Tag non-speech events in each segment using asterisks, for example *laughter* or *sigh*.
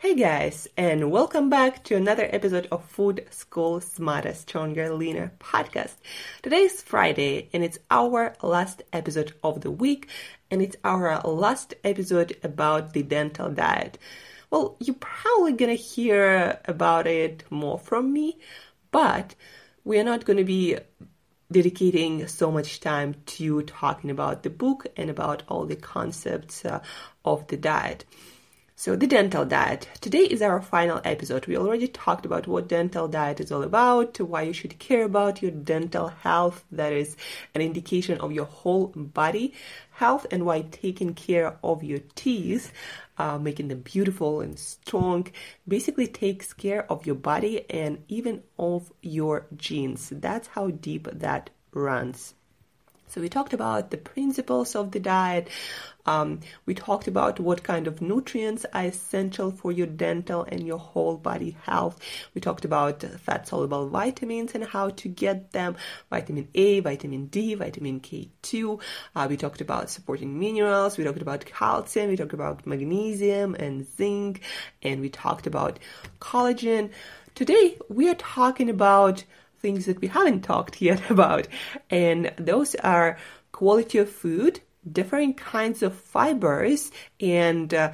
Hey guys, and welcome back to another episode of Food School Smarter, Stronger, Leaner podcast. Today is Friday, and it's our last episode of the week, and it's our last episode about the dental diet. Well, you're probably gonna hear about it more from me, but we are not gonna be dedicating so much time to talking about the book and about all the concepts uh, of the diet. So, the dental diet. Today is our final episode. We already talked about what dental diet is all about, why you should care about your dental health, that is an indication of your whole body health, and why taking care of your teeth, uh, making them beautiful and strong, basically takes care of your body and even of your genes. That's how deep that runs. So we talked about the principles of the diet. Um, we talked about what kind of nutrients are essential for your dental and your whole body health. We talked about fat soluble vitamins and how to get them vitamin A, vitamin D, vitamin K2. Uh, we talked about supporting minerals. We talked about calcium. We talked about magnesium and zinc. And we talked about collagen. Today we are talking about things that we haven't talked *laughs* yet about. And those are quality of food, different kinds of fibers, and uh,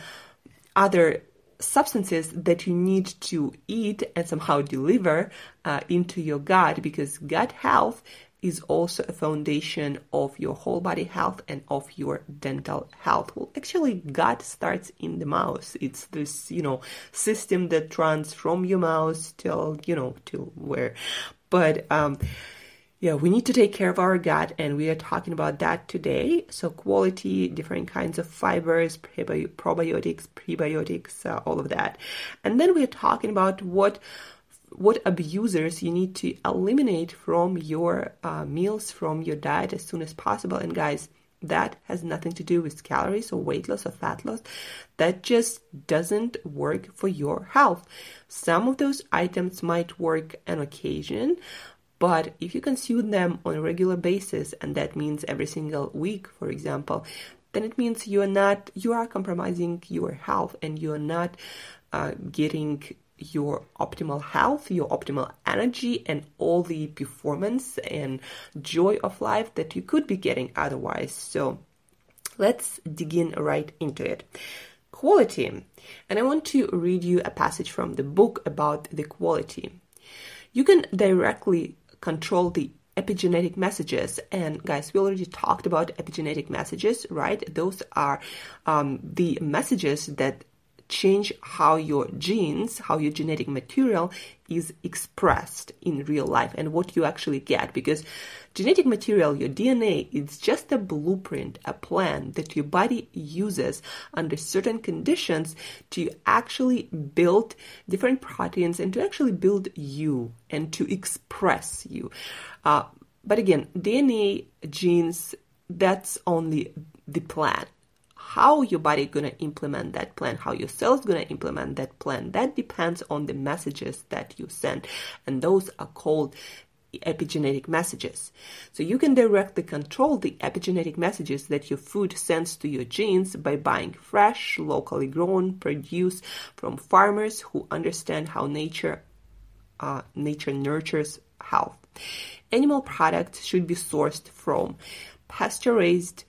other substances that you need to eat and somehow deliver uh, into your gut because gut health is also a foundation of your whole body health and of your dental health. Well, actually, gut starts in the mouth. It's this, you know, system that runs from your mouth till, you know, till where but um, yeah, we need to take care of our gut, and we are talking about that today. So, quality, different kinds of fibers, probiotics, prebiotics, uh, all of that. And then we're talking about what what abusers you need to eliminate from your uh, meals, from your diet as soon as possible. And guys, that has nothing to do with calories or weight loss or fat loss. That just doesn't work for your health. Some of those items might work on occasion, but if you consume them on a regular basis, and that means every single week, for example, then it means you are not you are compromising your health and you are not uh, getting your optimal health, your optimal energy, and all the performance and joy of life that you could be getting otherwise. So let's dig in right into it. Quality. And I want to read you a passage from the book about the quality. You can directly control the epigenetic messages and guys we already talked about epigenetic messages right those are um, the messages that change how your genes, how your genetic material is expressed in real life and what you actually get. Because genetic material, your DNA, is just a blueprint, a plan that your body uses under certain conditions to actually build different proteins and to actually build you and to express you. Uh, but again, DNA, genes, that's only the plan how your body gonna implement that plan, how your cells gonna implement that plan, that depends on the messages that you send. And those are called epigenetic messages. So you can directly control the epigenetic messages that your food sends to your genes by buying fresh, locally grown produce from farmers who understand how nature uh, nature nurtures health. Animal products should be sourced from pasture raised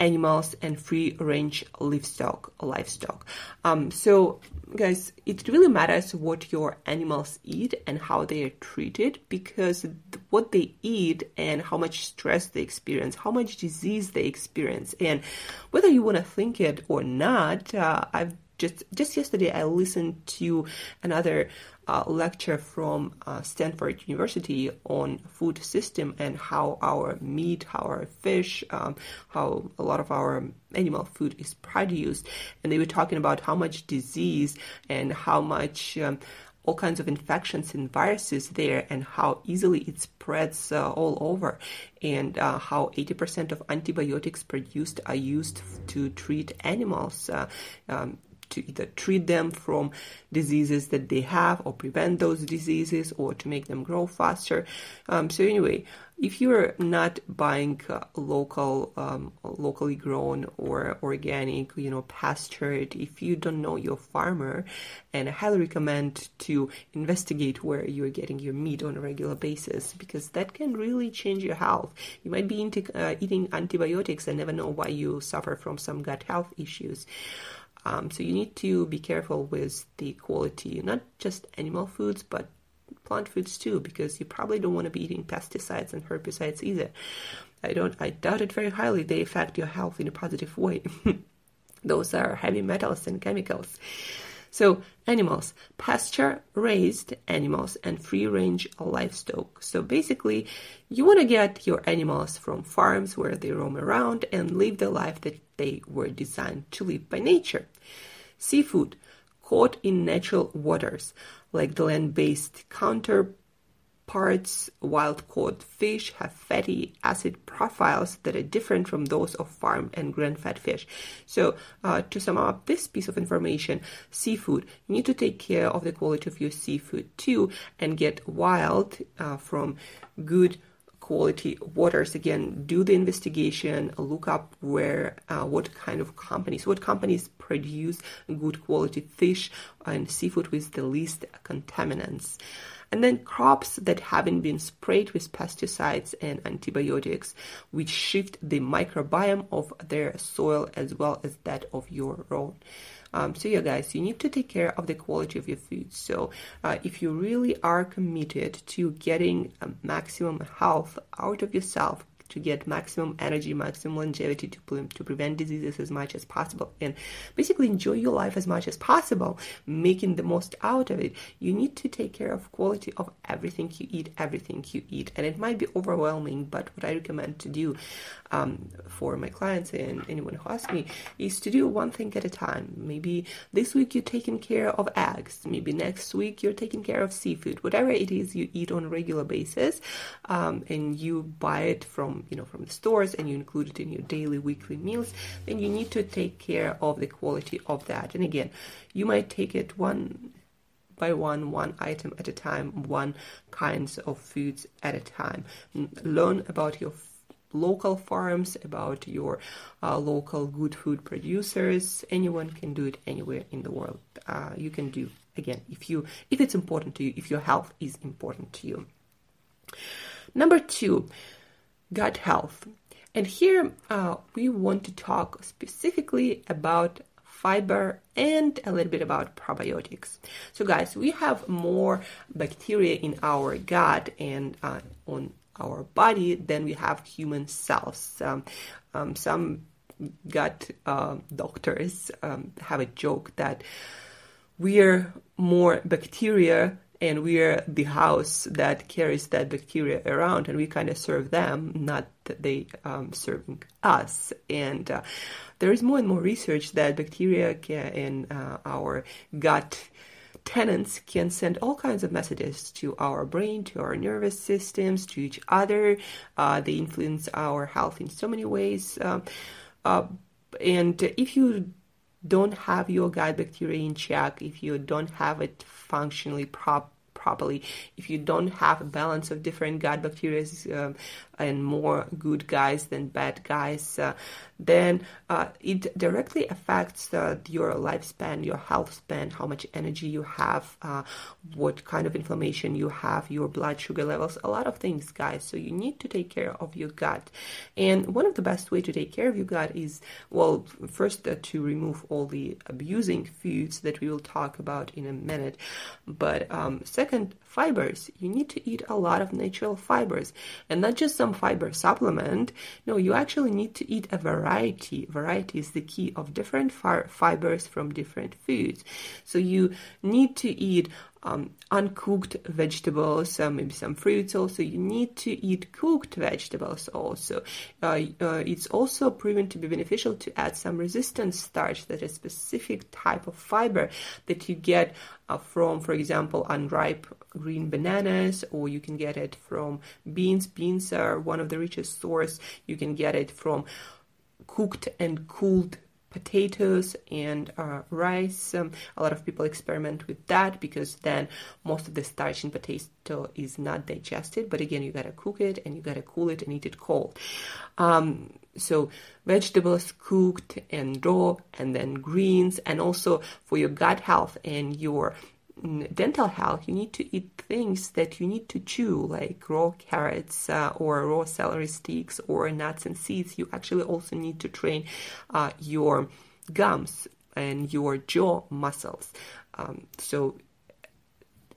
animals and free range livestock livestock. Um, so guys it really matters what your animals eat and how they are treated because what they eat and how much stress they experience how much disease they experience. And whether you want to think it or not uh, i've just just yesterday i listened to another uh, lecture from uh, Stanford University on food system and how our meat, how our fish, um, how a lot of our animal food is produced. And they were talking about how much disease and how much um, all kinds of infections and viruses there and how easily it spreads uh, all over and uh, how 80% of antibiotics produced are used to treat animals uh, um, to either treat them from diseases that they have or prevent those diseases or to make them grow faster. Um, so anyway, if you're not buying uh, local, um, locally grown or organic, you know, pastured, if you don't know your farmer, and I highly recommend to investigate where you're getting your meat on a regular basis because that can really change your health. You might be into, uh, eating antibiotics and never know why you suffer from some gut health issues. Um, so you need to be careful with the quality, not just animal foods, but plant foods too, because you probably don't want to be eating pesticides and herbicides either. I don't. I doubt it very highly. They affect your health in a positive way. *laughs* Those are heavy metals and chemicals. So, animals, pasture raised animals and free range livestock. So, basically, you want to get your animals from farms where they roam around and live the life that they were designed to live by nature. Seafood, caught in natural waters, like the land based counter parts wild caught fish have fatty acid profiles that are different from those of farmed and grain fed fish. So, uh, to sum up this piece of information, seafood, you need to take care of the quality of your seafood too and get wild uh, from good quality waters again do the investigation look up where uh, what kind of companies what companies produce good quality fish and seafood with the least contaminants and then crops that haven't been sprayed with pesticides and antibiotics, which shift the microbiome of their soil as well as that of your own. Um, so yeah, guys, you need to take care of the quality of your food. So uh, if you really are committed to getting a maximum health out of yourself, to get maximum energy, maximum longevity, to, to prevent diseases as much as possible, and basically enjoy your life as much as possible, making the most out of it. You need to take care of quality of everything you eat, everything you eat, and it might be overwhelming. But what I recommend to do um, for my clients and anyone who asks me is to do one thing at a time. Maybe this week you're taking care of eggs. Maybe next week you're taking care of seafood. Whatever it is you eat on a regular basis, um, and you buy it from you know from the stores and you include it in your daily, weekly meals, then you need to take care of the quality of that. And again, you might take it one by one, one item at a time, one kinds of foods at a time. Learn about your local farms, about your uh, local good food producers. Anyone can do it anywhere in the world. Uh, you can do again if you if it's important to you, if your health is important to you. Number two, gut health. And here uh, we want to talk specifically about fiber and a little bit about probiotics. So, guys, we have more bacteria in our gut and uh, on our body than we have human cells. Um, um, some gut uh, doctors um, have a joke that we're more bacteria and we're the house that carries that bacteria around and we kind of serve them not they um, serving us and uh, there is more and more research that bacteria can, in uh, our gut tenants can send all kinds of messages to our brain, to our nervous systems, to each other. Uh, they influence our health in so many ways. Um, uh, and if you don't have your gut bacteria in check, if you don't have it functionally prop properly. If you don't have a balance of different gut bacteria um, and more good guys than bad guys, uh, then uh, it directly affects uh, your lifespan, your health span, how much energy you have, uh, what kind of inflammation you have, your blood sugar levels, a lot of things, guys. So you need to take care of your gut. And one of the best way to take care of your gut is, well, first uh, to remove all the abusing foods that we will talk about in a minute. But um, second, fibers. You need to eat a lot of natural fibers and not just some fiber supplement. No, you actually need to eat a variety. Variety is the key of different fibers from different foods. So you need to eat um, uncooked vegetables, uh, maybe some fruits also. You need to eat cooked vegetables also. Uh, uh, it's also proven to be beneficial to add some resistant starch, that is a specific type of fiber that you get uh, from, for example, unripe green bananas, or you can get it from beans. Beans are one of the richest source. You can get it from cooked and cooled potatoes and uh, rice. Um, a lot of people experiment with that because then most of the starch in potato is not digested. But again, you gotta cook it and you gotta cool it and eat it cold. Um, so vegetables cooked and raw, and then greens, and also for your gut health and your dental health, you need to eat things that you need to chew, like raw carrots uh, or raw celery sticks or nuts and seeds. You actually also need to train uh, your gums and your jaw muscles. Um, so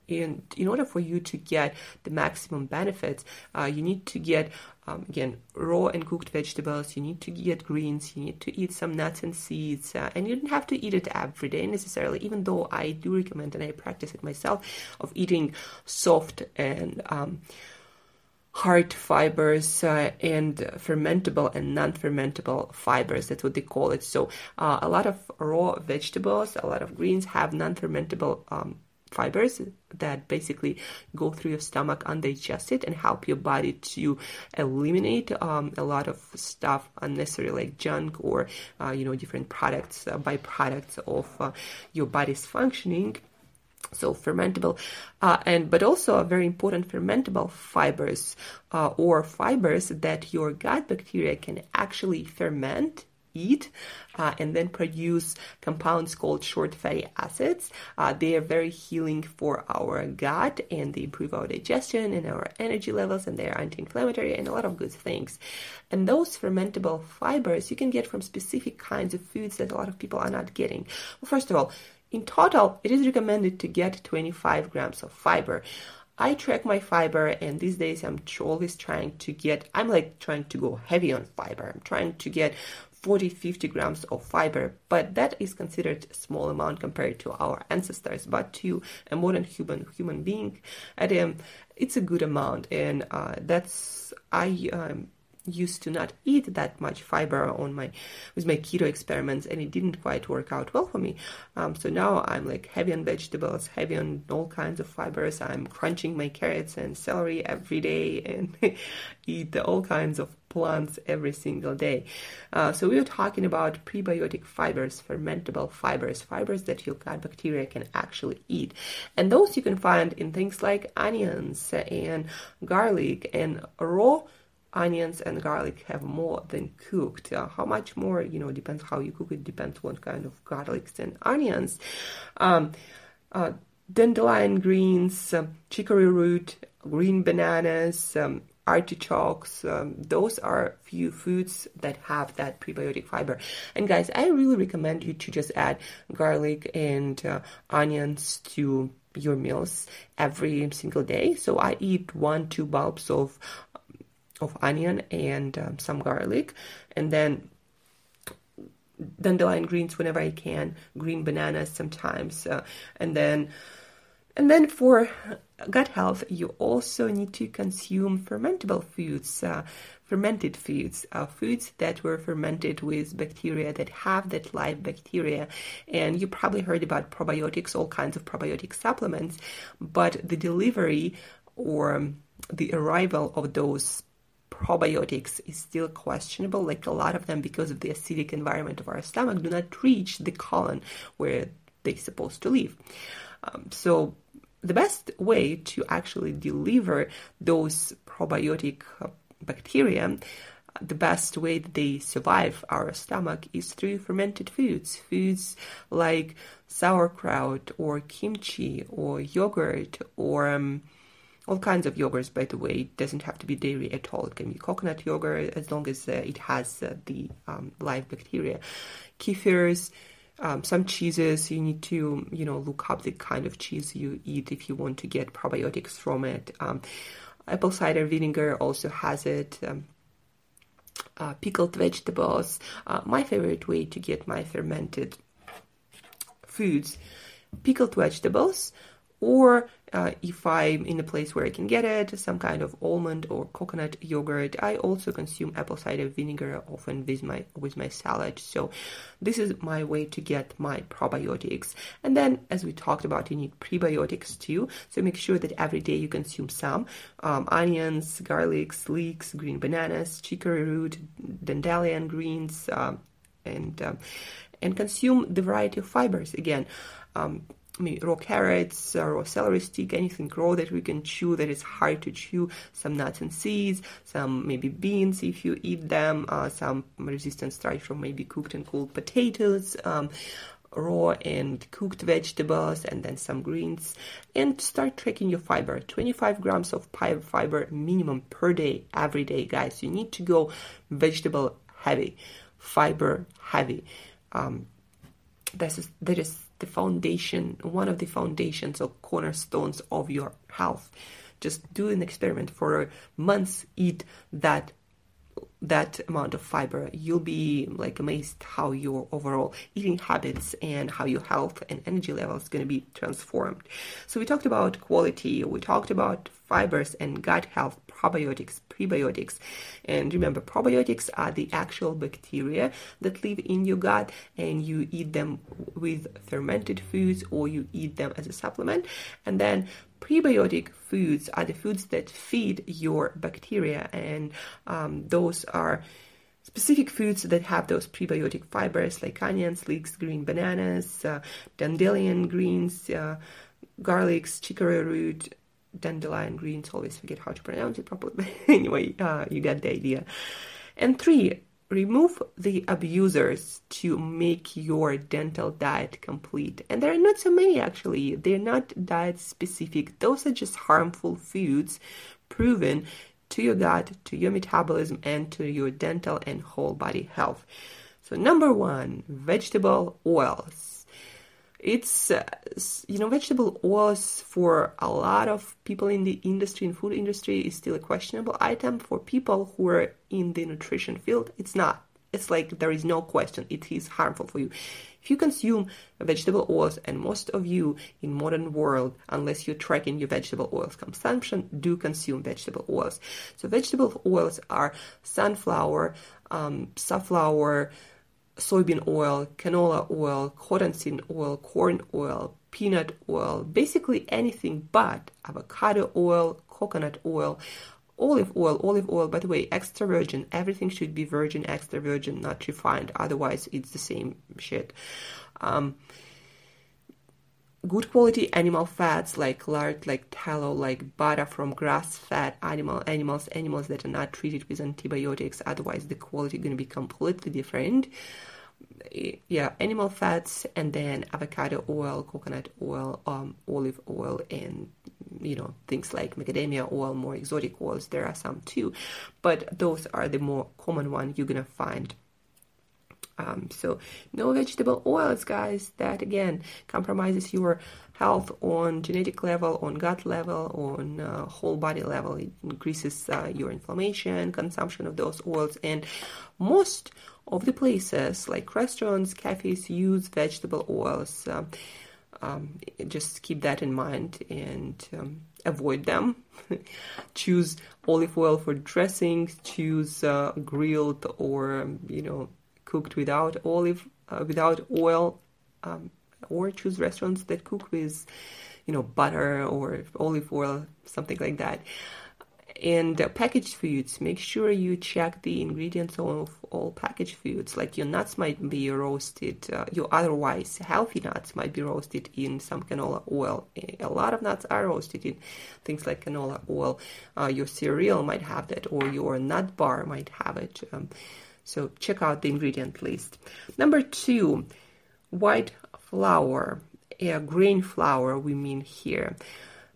in, in order for you to get the maximum benefits, uh, you need to get um, again, raw and cooked vegetables. You need to get greens. You need to eat some nuts and seeds. Uh, and you don't have to eat it every day necessarily, even though I do recommend and I practice it myself of eating soft and um, hard fibers uh, and fermentable and non-fermentable fibers. That's what they call it. So uh, a lot of raw vegetables, a lot of greens have non-fermentable um, fibers that basically go through your stomach undigested and help your body to eliminate um, a lot of stuff unnecessary like junk or uh, you know different products uh, byproducts of uh, your body's functioning. So fermentable uh, and but also a very important fermentable fibers uh, or fibers that your gut bacteria can actually ferment eat uh, and then produce compounds called short fatty acids. Uh, they are very healing for our gut and they improve our digestion and our energy levels and they are anti-inflammatory and a lot of good things. And those fermentable fibers you can get from specific kinds of foods that a lot of people are not getting. Well, first of all, in total, it is recommended to get 25 grams of fiber. I track my fiber, and these days I'm always trying to get, I'm like trying to go heavy on fiber. I'm trying to get 40 50 grams of fiber but that is considered a small amount compared to our ancestors. But to a modern human human being um, it's a good amount. And uh, that's i um, used to not eat that much fiber on my with my keto experiments and it didn't quite work out well for me. Um, so now i'm like heavy on vegetables heavy on all kinds of fibers. I'm crunching my carrots and celery every day and *laughs* eat all kinds of plants every single day. Uh, so we were talking about prebiotic fibers fermentable fibers fibers that your gut bacteria can actually eat. And those you can find in things like onions and garlic and raw onions and garlic have more than cooked. Uh, how much more, you know, depends how you cook it, depends what kind of garlics and onions. Um, uh, dandelion greens, um, chicory root, green bananas, um, artichokes. Um, those are few foods that have that prebiotic fiber. And guys, I really recommend you to just add garlic and uh, onions to your meals every single day. So I eat one, two bulbs of of onion and um, some garlic, and then dandelion greens whenever I can, green bananas sometimes, uh, and then and then for gut health, you also need to consume fermentable foods, uh, fermented foods, uh, foods that were fermented with bacteria that have that live bacteria. And you probably heard about probiotics, all kinds of probiotic supplements, but the delivery or the arrival of those probiotics is still questionable. Like a lot of them, because of the acidic environment of our stomach, do not reach the colon where they're supposed to live. Um, so the best way to actually deliver those probiotic uh, bacteria the best way that they survive our stomach is through fermented foods. Foods like sauerkraut or kimchi or yogurt or um, all kinds of yogurts, by the way. It doesn't have to be dairy at all. It can be coconut yogurt as long as uh, it has uh, the um, live bacteria. Kefirs, um, some cheeses, you need to, you know, look up the kind of cheese you eat if you want to get probiotics from it. Um, apple cider vinegar also has it. Um, uh, pickled vegetables. Uh, my favorite way to get my fermented foods, pickled vegetables, or uh, if I'm in a place where I can get it, some kind of almond or coconut yogurt. I also consume apple cider vinegar often with my with my salad. So this is my way to get my probiotics. And then, as we talked about, you need prebiotics too. So make sure that every day you consume some um, onions, garlic, leeks, green bananas, chicory root, dandelion greens, um, and um, and consume the variety of fibers again. Um, maybe raw carrots, raw celery stick, anything raw that we can chew that is hard to chew, some nuts and seeds, some maybe beans if you eat them, uh, some resistant starch from maybe cooked and cooled potatoes, um, raw and cooked vegetables, and then some greens. And start tracking your fiber 25 grams of fiber minimum per day, every day, guys. You need to go vegetable heavy, fiber heavy. Um, this is that is the foundation, one of the foundations or cornerstones of your health. Just do an experiment for months, eat that that amount of fiber, you'll be like amazed how your overall eating habits and how your health and energy level is going to be transformed. So we talked about quality, we talked about fibers and gut health, probiotics, prebiotics. And remember, probiotics are the actual bacteria that live in your gut, and you eat them with fermented foods or you eat them as a supplement. And then prebiotic foods are the foods that feed your bacteria, and um, those are specific foods that have those prebiotic fibers like onions, leeks, green bananas, uh, dandelion greens, uh, garlics, chicory root, dandelion greens. Always forget how to pronounce it properly. *laughs* But anyway, uh, you get the idea. And three, remove the abusers to make your dental diet complete. And there are not so many actually. They're not diet specific. Those are just harmful foods proven to your gut, to your metabolism, and to your dental and whole body health. So, number one, vegetable oils. It's, uh, you know, vegetable oils for a lot of people in the industry, in food industry, is still a questionable item. For people who are in the nutrition field, it's not. It's like there is no question it is harmful for you. If you consume vegetable oils, and most of you in modern world, unless you're tracking your vegetable oils consumption, do consume vegetable oils. So vegetable oils are sunflower, um, safflower, soybean oil, canola oil, cottonseed oil, corn oil, peanut oil, basically anything but avocado oil, coconut oil, olive oil, olive oil, by the way, extra virgin. Everything should be virgin, extra virgin, not refined. Otherwise, it's the same shit. Um, good quality animal fats like lard, like tallow, like butter from grass-fed animal animals, animals that are not treated with antibiotics. Otherwise, the quality going to be completely different. Yeah, animal fats, and then avocado oil, coconut oil, um, olive oil, and you know things like macadamia oil, more exotic oils. There are some too, but those are the more common ones you're gonna find um, so no vegetable oils, guys. That again compromises your health on genetic level, on gut level, on uh, whole body level. It increases uh, your inflammation, consumption of those oils, and most of the places like restaurants, cafes use vegetable oils. Uh, um, just keep that in mind and um, avoid them. *laughs* choose olive oil for dressings. Choose uh, grilled or you know cooked without olive, uh, without oil, um, or choose restaurants that cook with, you know, butter or olive oil, something like that. and uh, packaged foods, make sure you check the ingredients of all packaged foods. Like your nuts might be roasted, uh, your otherwise healthy nuts might be roasted in some canola oil. A lot of nuts are roasted in things like canola oil. Uh, your cereal might have that, or your nut bar might have it. Um, so check out the ingredient list. Number two, white flour, a grain flour, we mean here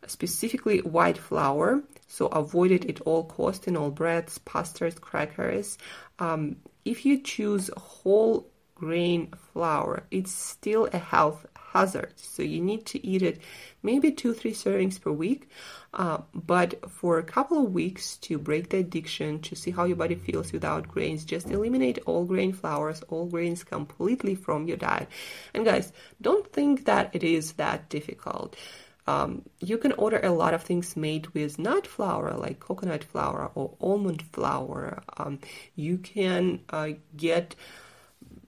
specifically white flour so avoid it at all cost in all breads, pastas, crackers. Um, if you choose whole grain flour, it's still a health hazard. So you need to eat it maybe two, three servings per week. Uh, but for a couple of weeks to break the addiction, to see how your body feels without grains, just eliminate all grain flours, all grains completely from your diet. And guys, don't think that it is that difficult. Um, you can order a lot of things made with nut flour, like coconut flour or almond flour. Um, you can uh, get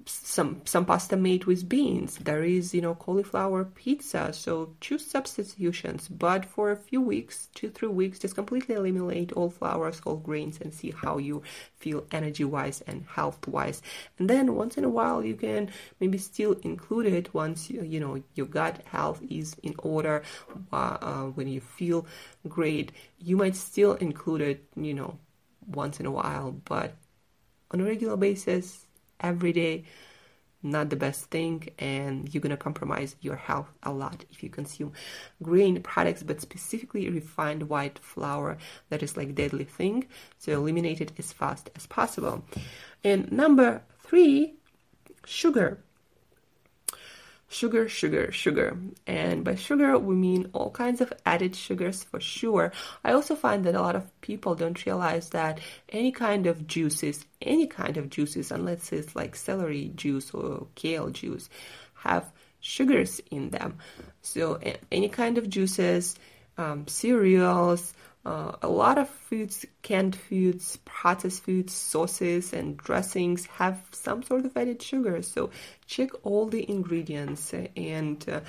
some some pasta made with beans. There is, you know, cauliflower pizza. So choose substitutions. But for a few weeks, two, three weeks, just completely eliminate all flours, all grains, and see how you feel energy wise and health wise. And then once in a while, you can maybe still include it once you, you know your gut health is in order. Uh, uh, when you feel great, you might still include it, you know, once in a while, but on a regular basis every day not the best thing and you're going to compromise your health a lot if you consume grain products but specifically refined white flour that is like deadly thing. So eliminate it as fast as possible. And number three sugar sugar, sugar, sugar. And by sugar, we mean all kinds of added sugars for sure. I also find that a lot of people don't realize that any kind of juices, any kind of juices, unless it's like celery juice or kale juice, have sugars in them. So any kind of juices, um, cereals, uh, a lot of foods, canned foods, processed foods, sauces, and dressings have some sort of added sugar. So check all the ingredients. And uh,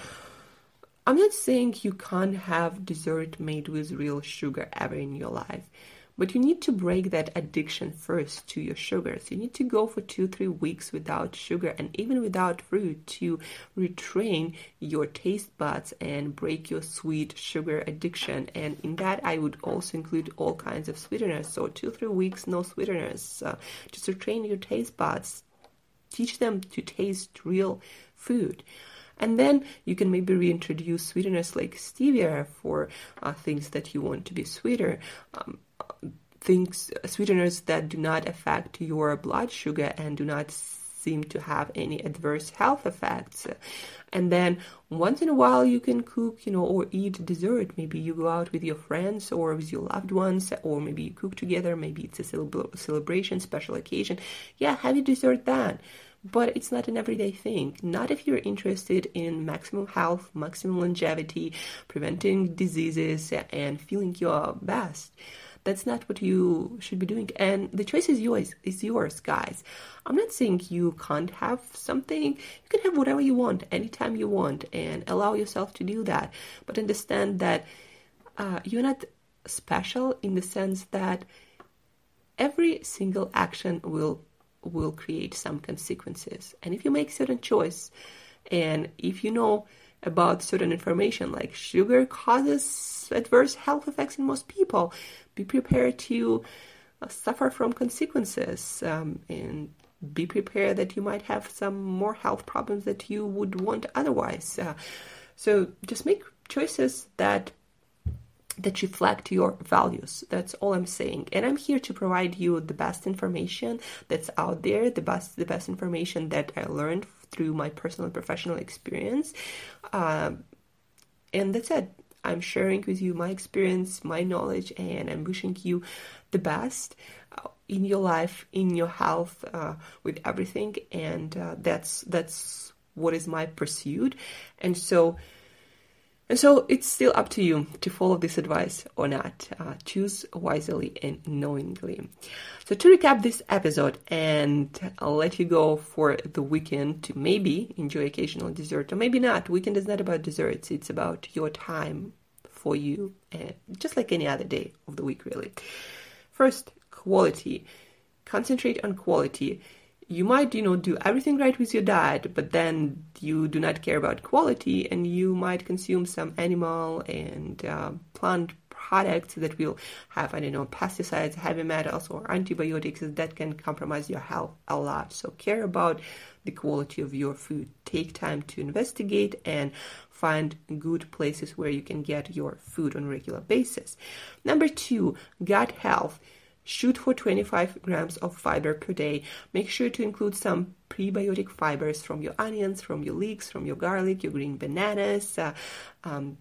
I'm not saying you can't have dessert made with real sugar ever in your life. But you need to break that addiction first to your sugars. You need to go for two, three weeks without sugar and even without fruit to retrain your taste buds and break your sweet sugar addiction. And in that, I would also include all kinds of sweeteners. So, two, three weeks, no sweeteners. Uh, just retrain your taste buds. Teach them to taste real food. And then you can maybe reintroduce sweeteners like stevia for uh, things that you want to be sweeter. Um, things sweeteners that do not affect your blood sugar and do not seem to have any adverse health effects. And then once in a while you can cook, you know, or eat dessert. Maybe you go out with your friends or with your loved ones, or maybe you cook together. Maybe it's a celebration, special occasion. Yeah, have your dessert then. But it's not an everyday thing. Not if you're interested in maximum health, maximum longevity, preventing diseases, and feeling your best. That's not what you should be doing. And the choice is yours, is yours, guys. I'm not saying you can't have something. You can have whatever you want anytime you want and allow yourself to do that. But understand that uh, you're not special in the sense that every single action will will create some consequences. And if you make certain choice and if you know about certain information like sugar causes adverse health effects in most people be prepared to uh, suffer from consequences um, and be prepared that you might have some more health problems that you would want otherwise uh, so just make choices that that reflect your values. That's all I'm saying. And I'm here to provide you the best information that's out there, the best the best information that I learned through my personal and professional experience. Um, and that's it. I'm sharing with you my experience, my knowledge, and I'm wishing you the best uh, in your life, in your health, uh, with everything. And uh, that's that's what is my pursuit. And so and so it's still up to you to follow this advice or not. Uh, choose wisely and knowingly. So to recap this episode, and I'll let you go for the weekend to maybe enjoy occasional dessert or maybe not. Weekend is not about desserts; it's about your time for you, just like any other day of the week, really. First, quality. Concentrate on quality. You might, you know, do everything right with your diet, but then you do not care about quality, and you might consume some animal and uh, plant products that will have, I don't know, pesticides, heavy metals, or antibiotics that can compromise your health a lot. So care about the quality of your food. Take time to investigate and find good places where you can get your food on a regular basis. Number two, gut health. Shoot for 25 grams of fiber per day. Make sure to include some prebiotic fibers from your onions, from your leeks, from your garlic, your green bananas, uh, um,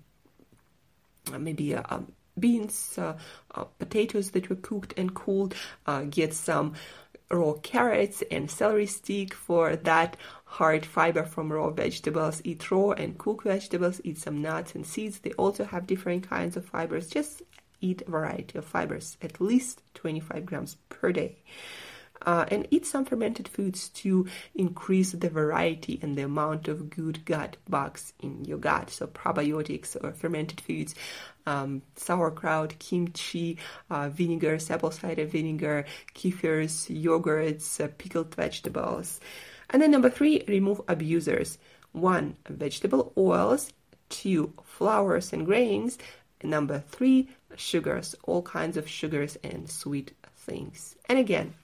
maybe uh, um, beans, uh, uh, potatoes that were cooked and cooled. Uh, get some raw carrots and celery stick for that hard fiber from raw vegetables. Eat raw and cooked vegetables. Eat some nuts and seeds. They also have different kinds of fibers. Just eat a variety of fibers, at least 25 grams per day. Uh, and eat some fermented foods to increase the variety and the amount of good gut bugs in your gut. So, probiotics or fermented foods, um, sauerkraut, kimchi, uh, apple cider vinegar, kefirs, yogurts, uh, pickled vegetables. And then, number three, remove abusers. One, vegetable oils. Two, flours and grains. And number three, sugars, all kinds of sugars and sweet things. And again,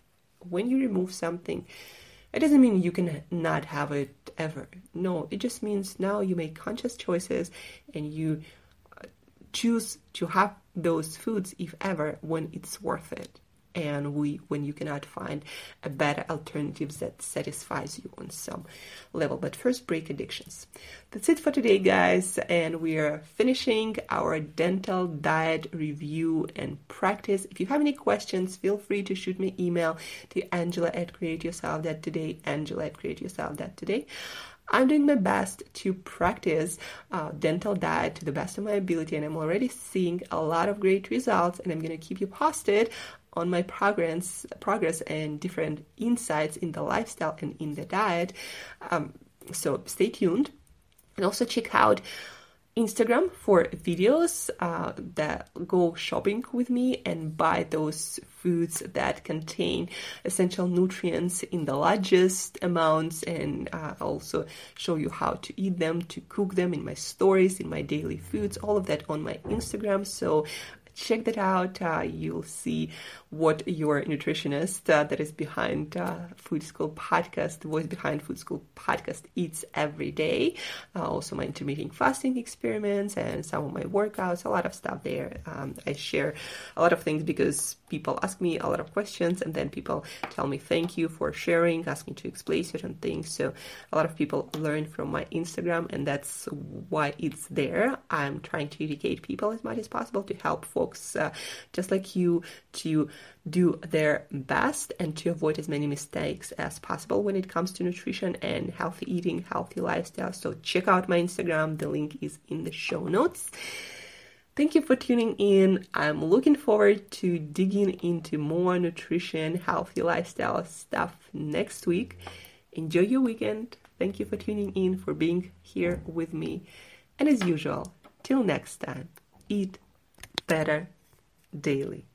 when you remove something, it doesn't mean you can not have it ever. No, it just means now you make conscious choices and you uh, choose to have those foods, if ever, when it's worth it and we when you cannot find a better alternatives that satisfies you on some level. But first break addictions. That's it for today guys and we are finishing our dental diet review and practice. If you have any questions feel free to shoot me email to angela at create yourself that today angela at create yourself that today I'm doing my best to practice uh, dental diet to the best of my ability, and I'm already seeing a lot of great results. And I'm going to keep you posted on my progress, progress and different insights in the lifestyle and in the diet. Um, so stay tuned, and also check out Instagram for videos uh, that go shopping with me and buy those foods that contain essential nutrients in the largest amounts and uh, also show you how to eat them, to cook them in my stories, in my daily foods, all of that on my Instagram. So check that out. Uh, you'll see what your nutritionist uh, that is behind uh, Food School Podcast, the voice behind Food School Podcast, eats every day. Uh, also, my intermittent fasting experiments and some of my workouts, a lot of stuff there. Um, I share a lot of things because people ask me a lot of questions and then people tell me thank you for sharing, ask me to explain certain things. So, a lot of people learn from my Instagram, and that's why it's there. I'm trying to educate people as much as possible to help folks uh, just like you to do their best and to avoid as many mistakes as possible when it comes to nutrition and healthy eating, healthy lifestyle. So check out my Instagram. The link is in the show notes. Thank you for tuning in. I'm looking forward to digging into more nutrition, healthy lifestyle stuff next week. Enjoy your weekend. Thank you for tuning in, for being here with me. And as usual, till next time, eat better daily.